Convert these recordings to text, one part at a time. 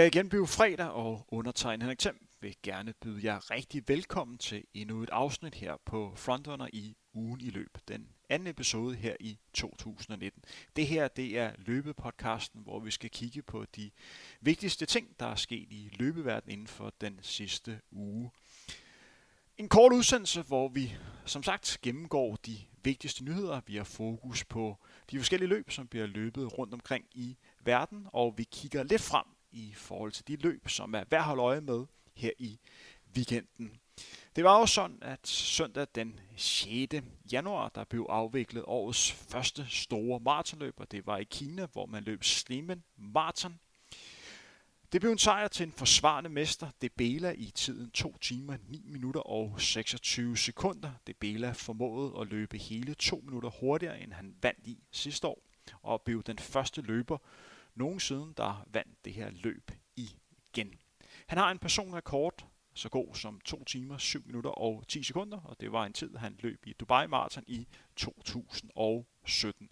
Er igen blevet fredag, og undertegnet Henrik Thiem vil gerne byde jer rigtig velkommen til endnu et afsnit her på Frontrunner i ugen i løb. Den anden episode her i 2019. Det her det er løbepodcasten, hvor vi skal kigge på de vigtigste ting, der er sket i løbeverdenen inden for den sidste uge. En kort udsendelse, hvor vi som sagt gennemgår de vigtigste nyheder. Vi har fokus på de forskellige løb, som bliver løbet rundt omkring i verden, og vi kigger lidt frem i forhold til de løb, som er værd at holde øje med her i weekenden. Det var jo sådan, at søndag den 6. januar, der blev afviklet årets første store maratonløb, og det var i Kina, hvor man løb Slimen Marathon. Det blev en sejr til en forsvarende mester, Debela, i tiden 2 timer, 9 minutter og 26 sekunder. Debela formåede at løbe hele 2 minutter hurtigere, end han vandt i sidste år, og blev den første løber nogensinde, der vandt det her løb igen. Han har en personrekord, så god som 2 timer, 7 minutter og 10 sekunder, og det var en tid, han løb i Dubai Marathon i 2017.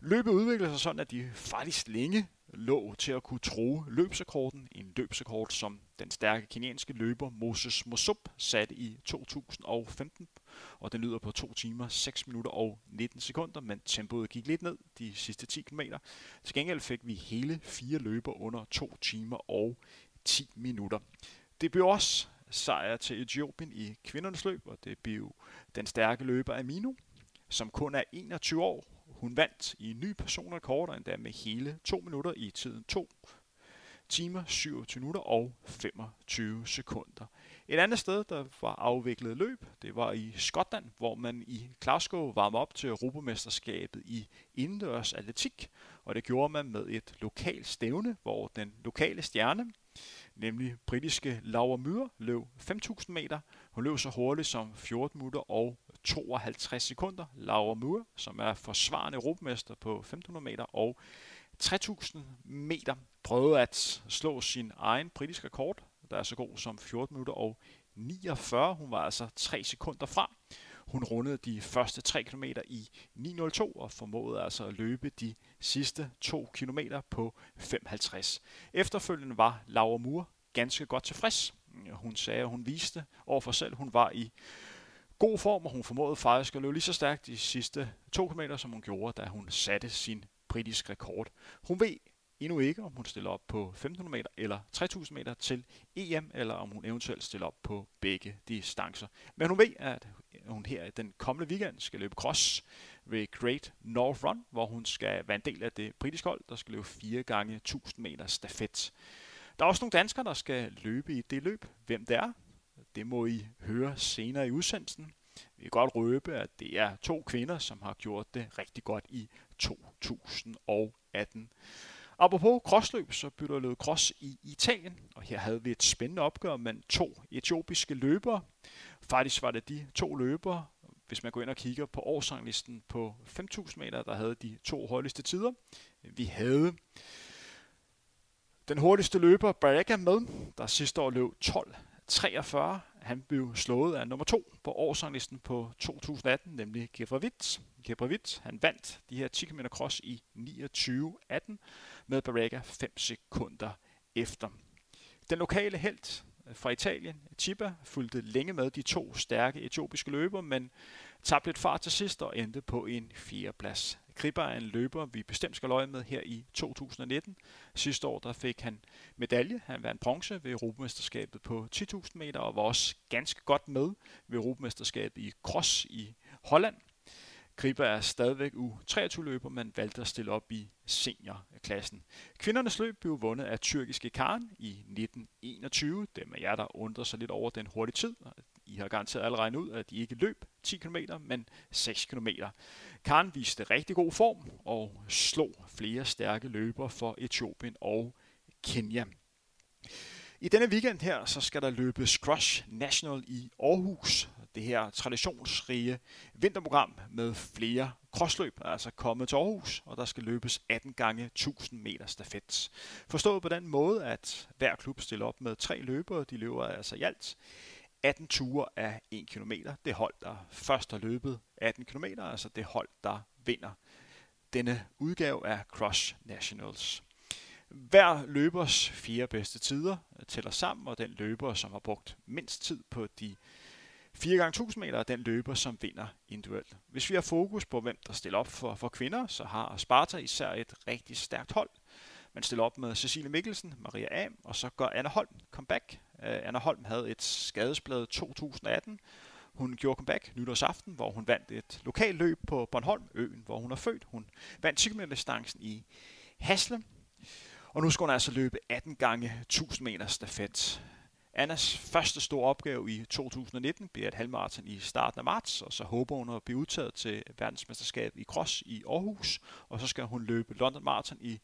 Løbet udviklede sig sådan, at de faktisk længe lå til at kunne tro løbsrekorden. En løbsrekord, som den stærke kenyanske løber Moses Mosup satte i 2015. Og den lyder på 2 timer, 6 minutter og 19 sekunder, men tempoet gik lidt ned de sidste 10 km. Til gengæld fik vi hele fire løber under 2 timer og 10 minutter. Det blev også sejr til Etiopien i kvindernes løb, og det blev den stærke løber Amino, som kun er 21 år, hun vandt i en ny personrekord, og endda med hele 2 minutter i tiden 2 timer, 27 minutter og 25 sekunder. Et andet sted, der var afviklet løb, det var i Skotland, hvor man i Glasgow varmede op til Europamesterskabet i indendørs atletik, og det gjorde man med et lokalt stævne, hvor den lokale stjerne, nemlig britiske Laura Myhr, løb 5.000 meter. Hun løb så hurtigt som 14 minutter og 52 sekunder. Laura Moore, som er forsvarende europamester på 1500 meter og 3000 meter, prøvede at slå sin egen britiske rekord, der er så god som 14 minutter og 49. Hun var altså 3 sekunder fra. Hun rundede de første 3 km i 9.02 og formåede altså at løbe de sidste 2 km på 5.50. Efterfølgende var Laura Moore ganske godt tilfreds. Hun sagde, at hun viste over for selv, hun var i god form, og hun formåede faktisk at løbe lige så stærkt de sidste 2 km, som hun gjorde, da hun satte sin britiske rekord. Hun ved endnu ikke, om hun stiller op på 1500 meter eller 3000 meter til EM, eller om hun eventuelt stiller op på begge distancer. Men hun ved, at hun her den kommende weekend skal løbe cross ved Great North Run, hvor hun skal være en del af det britiske hold, der skal løbe 4 gange 1000 meter stafet. Der er også nogle danskere, der skal løbe i det løb. Hvem det er, det må I høre senere i udsendelsen. Vi kan godt røbe, at det er to kvinder, som har gjort det rigtig godt i 2018. Apropos krossløb, så bytter løb løbet cross i Italien, og her havde vi et spændende opgør med to etiopiske løbere. Faktisk var det de to løbere, hvis man går ind og kigger på årsanglisten på 5.000 meter, der havde de to hurtigste tider. Vi havde den hurtigste løber, Baraka, med, der sidste år løb 43. Han blev slået af nummer to på årsranglisten på 2018, nemlig Gebravit. Gebravit, han vandt de her 10 km cross i 29.18 med Barrega 5 sekunder efter. Den lokale held øh, fra Italien, Chiba, fulgte længe med de to stærke etiopiske løber, men tabte lidt fart til sidst og endte på en fjerdeplads. Kriber er en løber, vi bestemt skal løje med her i 2019. Sidste år der fik han medalje. Han vandt bronze ved Europamesterskabet på 10.000 meter og var også ganske godt med ved Europamesterskabet i cross i Holland. Kriber er stadigvæk U23-løber, men valgte at stille op i seniorklassen. Kvindernes løb blev vundet af tyrkiske Karen i 1921. Dem af jer, der undrer sig lidt over den hurtige tid. I har garanteret allerede ud, at de ikke løb 10 km, men 6 km. Karen viste rigtig god form og slog flere stærke løber for Etiopien og Kenya. I denne weekend her, så skal der løbes Crush National i Aarhus. Det her traditionsrige vinterprogram med flere crossløb er altså kommet til Aarhus, og der skal løbes 18 gange 1000 meter stafet. Forstået på den måde, at hver klub stiller op med tre løbere. De løber altså i alt 18 ture af 1 km. Det hold, der først har løbet 18 km, altså det hold, der vinder denne udgave af Cross Nationals. Hver løbers fire bedste tider tæller sammen, og den løber, som har brugt mindst tid på de 4 gange 1000 meter er den løber, som vinder individuelt. Hvis vi har fokus på, hvem der stiller op for, for kvinder, så har Sparta især et rigtig stærkt hold. Man stiller op med Cecilie Mikkelsen, Maria Am, og så går Anna Holm comeback. Øh, Anna Holm havde et skadesblad 2018. Hun gjorde comeback nytårsaften, hvor hun vandt et lokalt løb på Bornholm, øen, hvor hun er født. Hun vandt 10 km distancen i Hasle, og nu skal hun altså løbe 18 gange 1000 meter stafet. Annas første store opgave i 2019 bliver et halvmarathon i starten af marts, og så håber hun at blive udtaget til verdensmesterskab i cross i Aarhus, og så skal hun løbe London Marathon i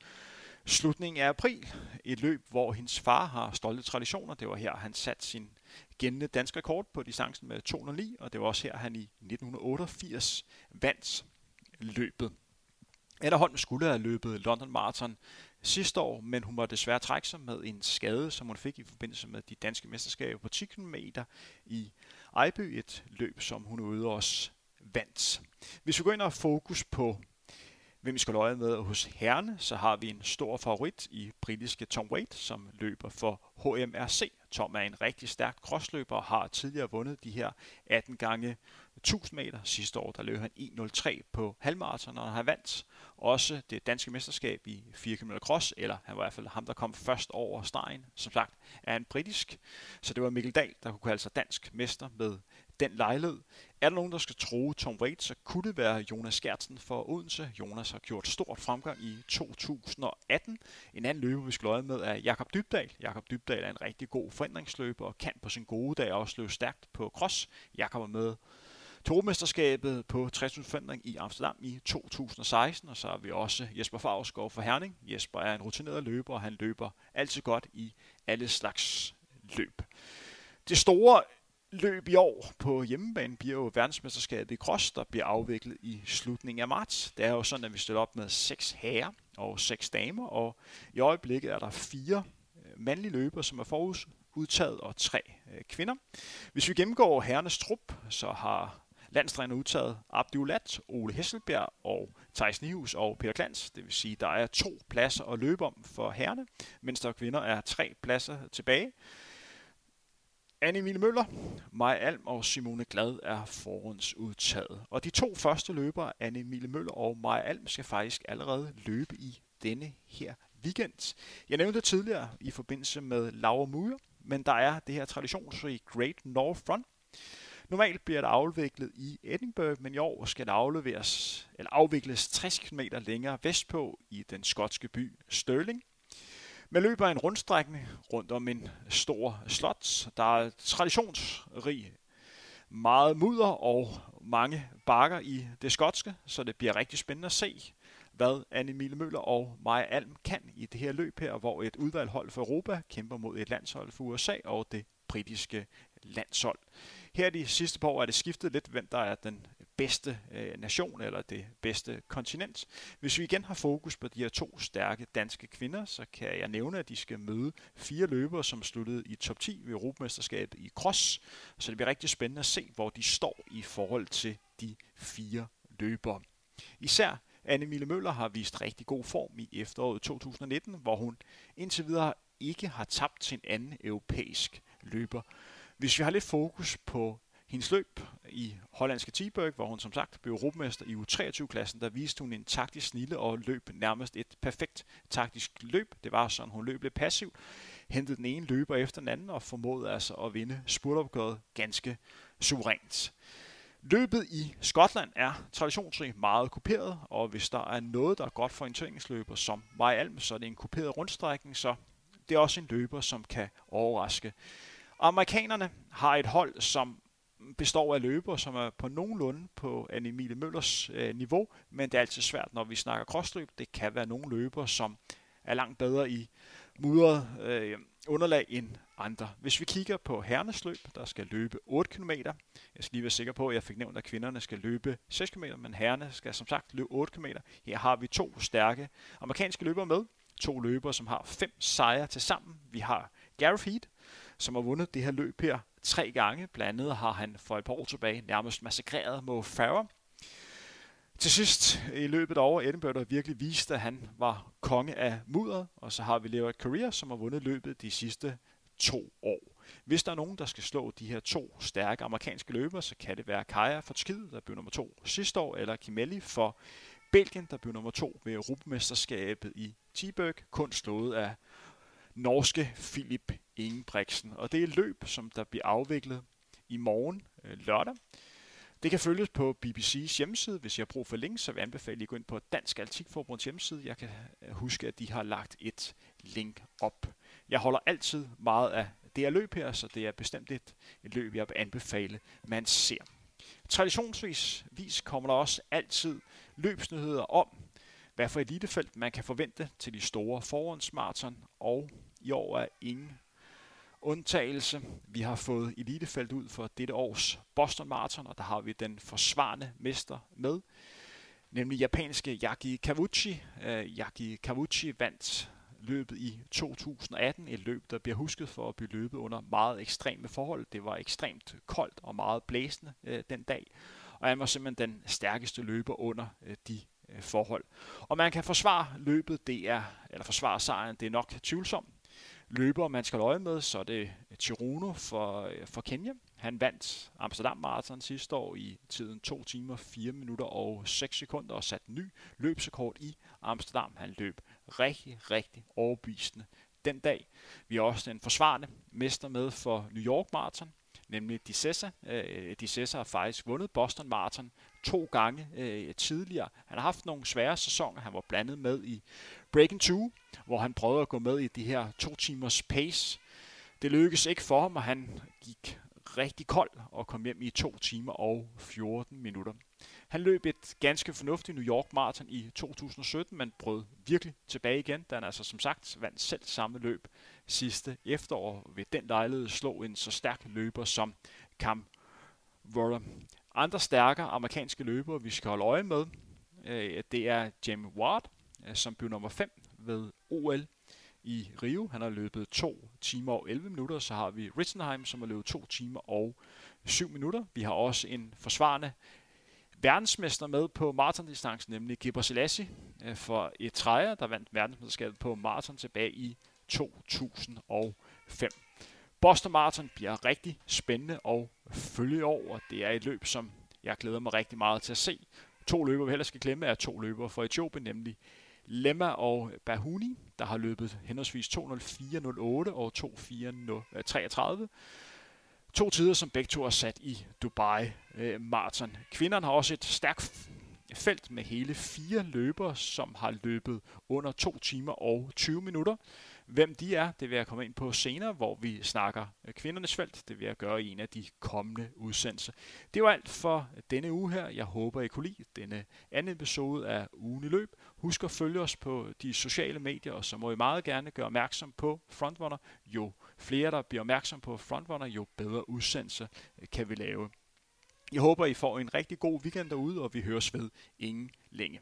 slutningen af april. Et løb, hvor hendes far har stolte traditioner. Det var her, han satte sin gældende dansk rekord på distancen med 209, og det var også her, han i 1988 vandt løbet. Anna Holm skulle have løbet London Marathon sidste år, men hun var desværre trække sig med en skade, som hun fik i forbindelse med de danske mesterskaber på 10 km i Ejby, et løb, som hun ude også vandt. Hvis vi går ind og fokus på hvem vi skal løje med hos herrene, så har vi en stor favorit i britiske Tom Wade, som løber for HMRC. Tom er en rigtig stærk crossløber og har tidligere vundet de her 18 gange 1000 meter. Sidste år der løb han 1.03 på halvmarathon, og han har vandt også det danske mesterskab i 4 km cross, eller han var i hvert fald ham, der kom først over stregen. Som sagt er han britisk, så det var Mikkel Dahl, der kunne kalde sig dansk mester med den lejlighed. Er der nogen, der skal tro Tom Waits, så kunne det være Jonas Gertsen for Odense. Jonas har gjort stort fremgang i 2018. En anden løber, vi skal øje med, er Jakob Dybdal. Jakob Dybdal er en rigtig god forandringsløber og kan på sin gode dag også løbe stærkt på cross. Jakob er med Tormesterskabet på 60 forandring i Amsterdam i 2016, og så har vi også Jesper Favsgaard for Herning. Jesper er en rutineret løber, og han løber altid godt i alle slags løb. Det store løb i år på hjemmebane bliver jo verdensmesterskabet i cross, der bliver afviklet i slutningen af marts. Det er jo sådan, at vi stiller op med seks herrer og seks damer, og i øjeblikket er der fire øh, mandlige løbere, som er forudtaget, og tre øh, kvinder. Hvis vi gennemgår herrenes trup, så har landstræner udtaget Abdulat, Ole Hesselbjerg og Thijs Nihus og Peter Klans. Det vil sige, der er to pladser at løbe om for herrene, mens der kvinder er tre pladser tilbage. Anne Mille Møller, Maja Alm og Simone Glad er forhåndsudtaget. Og de to første løbere, Anne Mille Møller og Maja Alm, skal faktisk allerede løbe i denne her weekend. Jeg nævnte det tidligere i forbindelse med Laura Muir, men der er det her traditionsrige Great North Front. Normalt bliver det afviklet i Edinburgh, men i år skal det afleveres, eller afvikles 60 km længere vestpå i den skotske by Stirling. Man løber en rundstrækning rundt om en stor slot. Der er traditionsrig meget mudder og mange bakker i det skotske, så det bliver rigtig spændende at se, hvad Anne Mille Møller og Maja Alm kan i det her løb her, hvor et udvalghold for Europa kæmper mod et landshold for USA og det britiske landshold. Her de sidste par år er det skiftet lidt, hvem der er den bedste øh, nation eller det bedste kontinent. Hvis vi igen har fokus på de her to stærke danske kvinder, så kan jeg nævne, at de skal møde fire løbere, som sluttede i top 10 ved Europamesterskabet i cross. Så det bliver rigtig spændende at se, hvor de står i forhold til de fire løbere. Især Anne Mille Møller har vist rigtig god form i efteråret 2019, hvor hun indtil videre ikke har tabt til en anden europæisk løber. Hvis vi har lidt fokus på hendes løb i hollandske Tiberg, hvor hun som sagt blev europamester i U23-klassen, der viste hun en taktisk snille og løb nærmest et perfekt taktisk løb. Det var sådan, hun løb lidt passivt, hentede den ene løber efter den anden og formåede altså at vinde spurtopgøret ganske suverænt. Løbet i Skotland er traditionsrigt meget kuperet, og hvis der er noget, der er godt for en orienteringsløber som Maja Alm, så er det en kuperet rundstrækning, så det er også en løber, som kan overraske. Amerikanerne har et hold, som består af løbere, som er på nogenlunde på Anne Møllers øh, niveau, men det er altid svært, når vi snakker krossløb. Det kan være nogle løbere, som er langt bedre i mudret øh, underlag end andre. Hvis vi kigger på herrenes løb, der skal løbe 8 km. Jeg skal lige være sikker på, at jeg fik nævnt, at kvinderne skal løbe 6 km, men herrene skal som sagt løbe 8 km. Her har vi to stærke amerikanske løbere med. To løbere, som har fem sejre til sammen. Vi har Gareth Heat, som har vundet det her løb her tre gange. Blandt andet har han for et par år tilbage nærmest massakreret Mo Farah. Til sidst i løbet over Edinburgh, der virkelig viste, at han var konge af mudder, og så har vi Leo Career, som har vundet løbet de sidste to år. Hvis der er nogen, der skal slå de her to stærke amerikanske løbere, så kan det være Kaja for Tskid, der blev nummer to sidste år, eller Kimeli for Belgien, der blev nummer to ved Europamesterskabet i Tiburg, kun slået af norske Philip Ingebrigtsen. Og det er et løb, som der bliver afviklet i morgen øh, lørdag. Det kan følges på BBC's hjemmeside. Hvis jeg har brug for links, så vil jeg anbefale, at I går ind på Dansk Atletikforbunds hjemmeside. Jeg kan øh, huske, at de har lagt et link op. Jeg holder altid meget af det her løb her, så det er bestemt et, et løb, jeg vil anbefale, man ser. Traditionsvis vis kommer der også altid løbsnyheder om, hvad for elitefelt man kan forvente til de store forhåndsmarathon, og i år er ingen undtagelse. Vi har fået elitefelt ud for dette års Boston Marathon, og der har vi den forsvarende mester med, nemlig japanske Yaki Kawuchi. Uh, øh, Yaki Kawuchi vandt løbet i 2018, et løb, der bliver husket for at blive løbet under meget ekstreme forhold. Det var ekstremt koldt og meget blæsende øh, den dag, og han var simpelthen den stærkeste løber under øh, de Øh, forhold. Og man kan forsvare løbet, det er, eller forsvare sejren, det er nok tvivlsomt løber, man skal øje med, så er det øh, Chiruno for, øh, for Kenya. Han vandt Amsterdam Marathon sidste år i tiden 2 timer, 4 minutter og 6 sekunder og satte ny løbsrekord i Amsterdam. Han løb rigtig, rigtig overbevisende den dag. Vi har også den forsvarende mester med for New York Marathon, nemlig Dissessa. Øh, Dissessa har faktisk vundet Boston Marathon to gange øh, tidligere. Han har haft nogle svære sæsoner. Han var blandet med i Breaking 2, hvor han prøvede at gå med i de her to timers pace. Det lykkedes ikke for ham, og han gik rigtig kold og kom hjem i 2 timer og 14 minutter. Han løb et ganske fornuftigt New York Marathon i 2017, men brød virkelig tilbage igen, da han altså som sagt vandt selv samme løb sidste efterår ved den lejlighed slå en så stærk løber som Cam Waller. Andre stærkere amerikanske løbere, vi skal holde øje med, øh, det er Jamie Ward, øh, som blev nummer 5 ved OL i Rio. Han har løbet 2 timer og 11 minutter. Så har vi Ritzenheim, som har løbet 2 timer og 7 minutter. Vi har også en forsvarende verdensmester med på maratondistancen, nemlig Gibber Selassie øh, for Eritrea, der vandt verdensmesterskabet på maraton tilbage i 2005. Boston Marathon bliver rigtig spændende at følge over. Det er et løb, som jeg glæder mig rigtig meget til at se. To løbere, vi heller skal glemme, er to løbere fra Etiopien, nemlig Lemma og Bahuni, der har løbet henholdsvis 2.04.08 og 2.04.33. To tider, som begge to er sat i Dubai øh, Marathon. Kvinderne har også et stærkt felt med hele fire løbere, som har løbet under 2 timer og 20 minutter. Hvem de er, det vil jeg komme ind på senere, hvor vi snakker øh, kvindernes felt. Det vil jeg gøre i en af de kommende udsendelser. Det var alt for denne uge her. Jeg håber, I kunne lide denne anden episode af Ugen i løb. Husk at følge os på de sociale medier, og så må I meget gerne gøre opmærksom på Frontrunner. Jo flere, der bliver opmærksom på Frontrunner, jo bedre udsendelse øh, kan vi lave. Jeg håber, I får en rigtig god weekend derude, og vi høres ved ingen længe.